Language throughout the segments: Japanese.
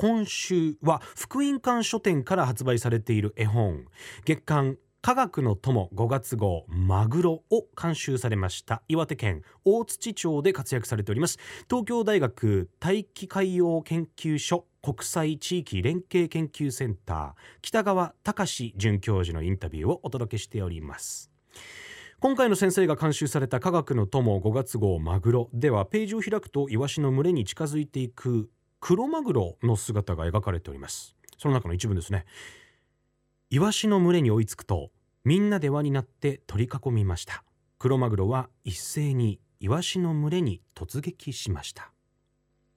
今週は福音館書店から発売されている絵本。月刊科学の友5月号マグロを監修されました。岩手県大槌町で活躍されております。東京大学大気海洋研究所国際地域連携研究センター北川隆准教授のインタビューをお届けしております。今回の先生が監修された科学の友5月号マグロではページを開くとイワシの群れに近づいていくクロマグロの姿が描かれております。その中の一文ですね。イワシの群れに追いつくとみんなで輪になって取り囲みました。クロマグロは一斉にイワシの群れに突撃しました。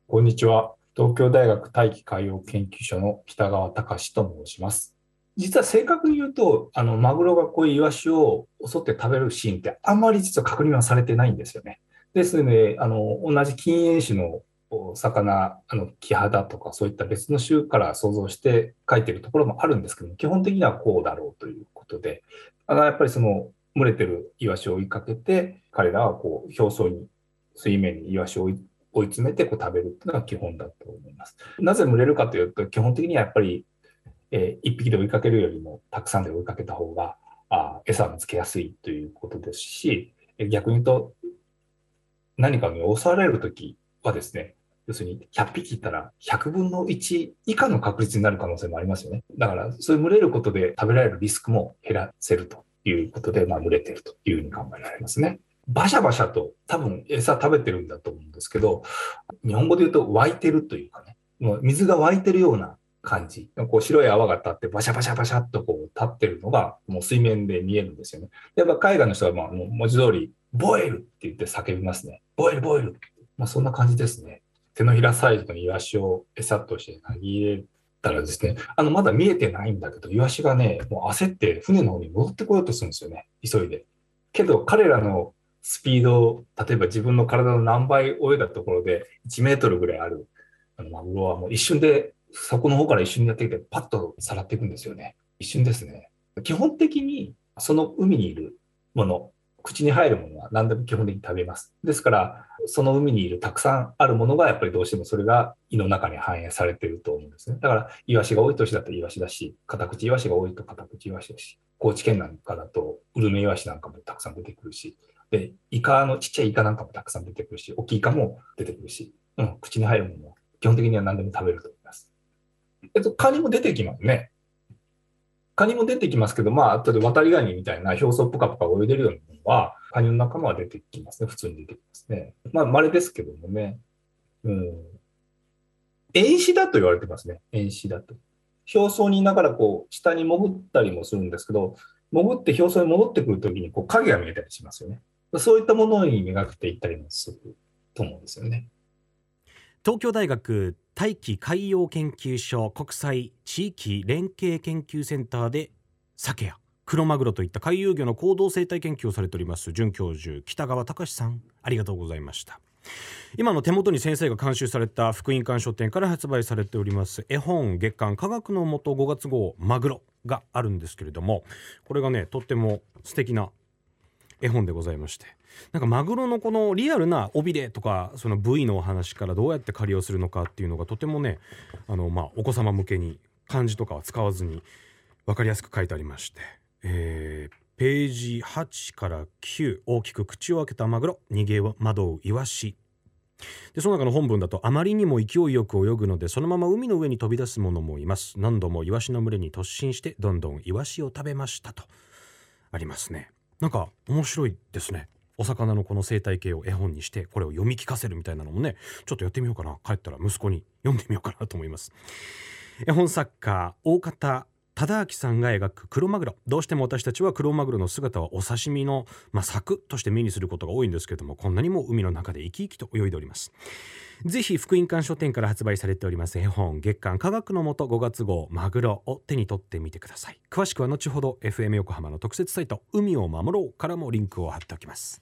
こんにちは。東京大学大気海洋研究所の北川隆と申します。実は正確に言うとあのマグロがこういうイワシを襲って食べるシーンってあんまり実は確認はされてないんですよね。ですのであの同じ禁煙種の魚、あの、キハダとかそういった別の種から想像して書いてるところもあるんですけども、基本的にはこうだろうということで、あのやっぱりその群れてるイワシを追いかけて、彼らはこう表層に、水面にイワシを追い詰めてこう食べるっていうのが基本だと思います。なぜ群れるかというと、基本的にはやっぱり、えー、1匹で追いかけるよりもたくさんで追いかけた方が、あ餌を見つけやすいということですし、逆に言うと、何かに襲われるときはですね、要するに100匹いたら100分の1以下の確率になる可能性もありますよね。だから、そういう群れることで食べられるリスクも減らせるということで、まあ、群れてるというふうに考えられますね。バシャバシャと多分餌食べてるんだと思うんですけど、日本語で言うと湧いてるというかね、もう水が湧いてるような感じ。こう白い泡が立ってバシャバシャバシャっとこう立ってるのがもう水面で見えるんですよね。やっぱ海外の人はまあ文字通りボイルって言って叫びますね。ボイルボイル。まあそんな感じですね。手のひらサイズのイワシを餌として投げ入れたらですね、あの、まだ見えてないんだけど、イワシがね、もう焦って船の方に戻ってこようとするんですよね、急いで。けど、彼らのスピードを、例えば自分の体の何倍泳いだところで1メートルぐらいあるあのマグロはもう一瞬で、そこの方から一瞬にやってきて、パッとさらっていくんですよね。一瞬ですね。基本的に、その海にいるもの、口に入るものは何でも基本的に食べます。ですから、その海にいるたくさんあるものが、やっぱりどうしてもそれが胃の中に反映されていると思うんですね。だから、イワシが多い年だとイワシだし、カタクチイワシが多いとカタクチイワシだし、高知県なんかだとウルメイワシなんかもたくさん出てくるし、で、イカのちっちゃいイカなんかもたくさん出てくるし、大きいイカも出てくるし、うん、口に入るものは基本的には何でも食べると思います。えっと、カニも出てきますね。カニも出てきますけど、まあ、後で渡りガニみたいな表層ぷかぷか泳いでるようなは、カニの仲間は出てきますね。普通に出てきますね。まあ、稀ですけどもね。うん。遠視だと言われてますね。遠視だと。表層にいながら、こう、下に潜ったりもするんですけど、潜って表層に戻ってくるときに、こう、影が見えたりしますよね。そういったものに磨くていったりもすると思うんですよね。東京大学大気海洋研究所国際地域連携研究センターで鮭やクロマグロといった回遊魚の行動生態研究をされております准教授北川隆さん。ありがとうございました。今の手元に先生が監修された福音館書店から発売されております絵本月刊科学の元5月号マグロがあるんですけれどもこれがねとっても素敵な絵本でございまして。なんかマグロのこのリアルな尾びれとかその部位のお話からどうやって狩りをするのかっていうのがとてもねあの、まあ、お子様向けに漢字とかは使わずに分かりやすく書いてありまして、えー、ページ8から9大きく口を開けたマグロ逃げ惑うイワシ。でその中の本文だとあまりにも勢いよく泳ぐのでそのまま海の上に飛び出す者もいます。何度もイワシの群れに突進してどんどんイワシを食べましたと。ありますねなんか面白いですね。お魚のこの生態系を絵本にしてこれを読み聞かせるみたいなのもねちょっとやってみようかな。帰ったら息子に読んでみようかなと思います。絵本作家大方忠明さんが描くクロマグロ。どうしても私たちはクロマグロの姿はお刺身の、まあ、柵として目にすることが多いんですけどもこんなにも海の中で生き生きと泳いでおります。ぜひ福音館書店から発売されております絵本月刊科学の元5月号マグロを手に取ってみてください。詳しくは後ほど FM 横浜の特設サイト海を守ろうからもリンクを貼っておきます。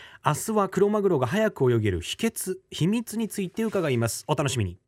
明日はクロマグロが早く泳げる秘訣秘密について伺います。お楽しみに。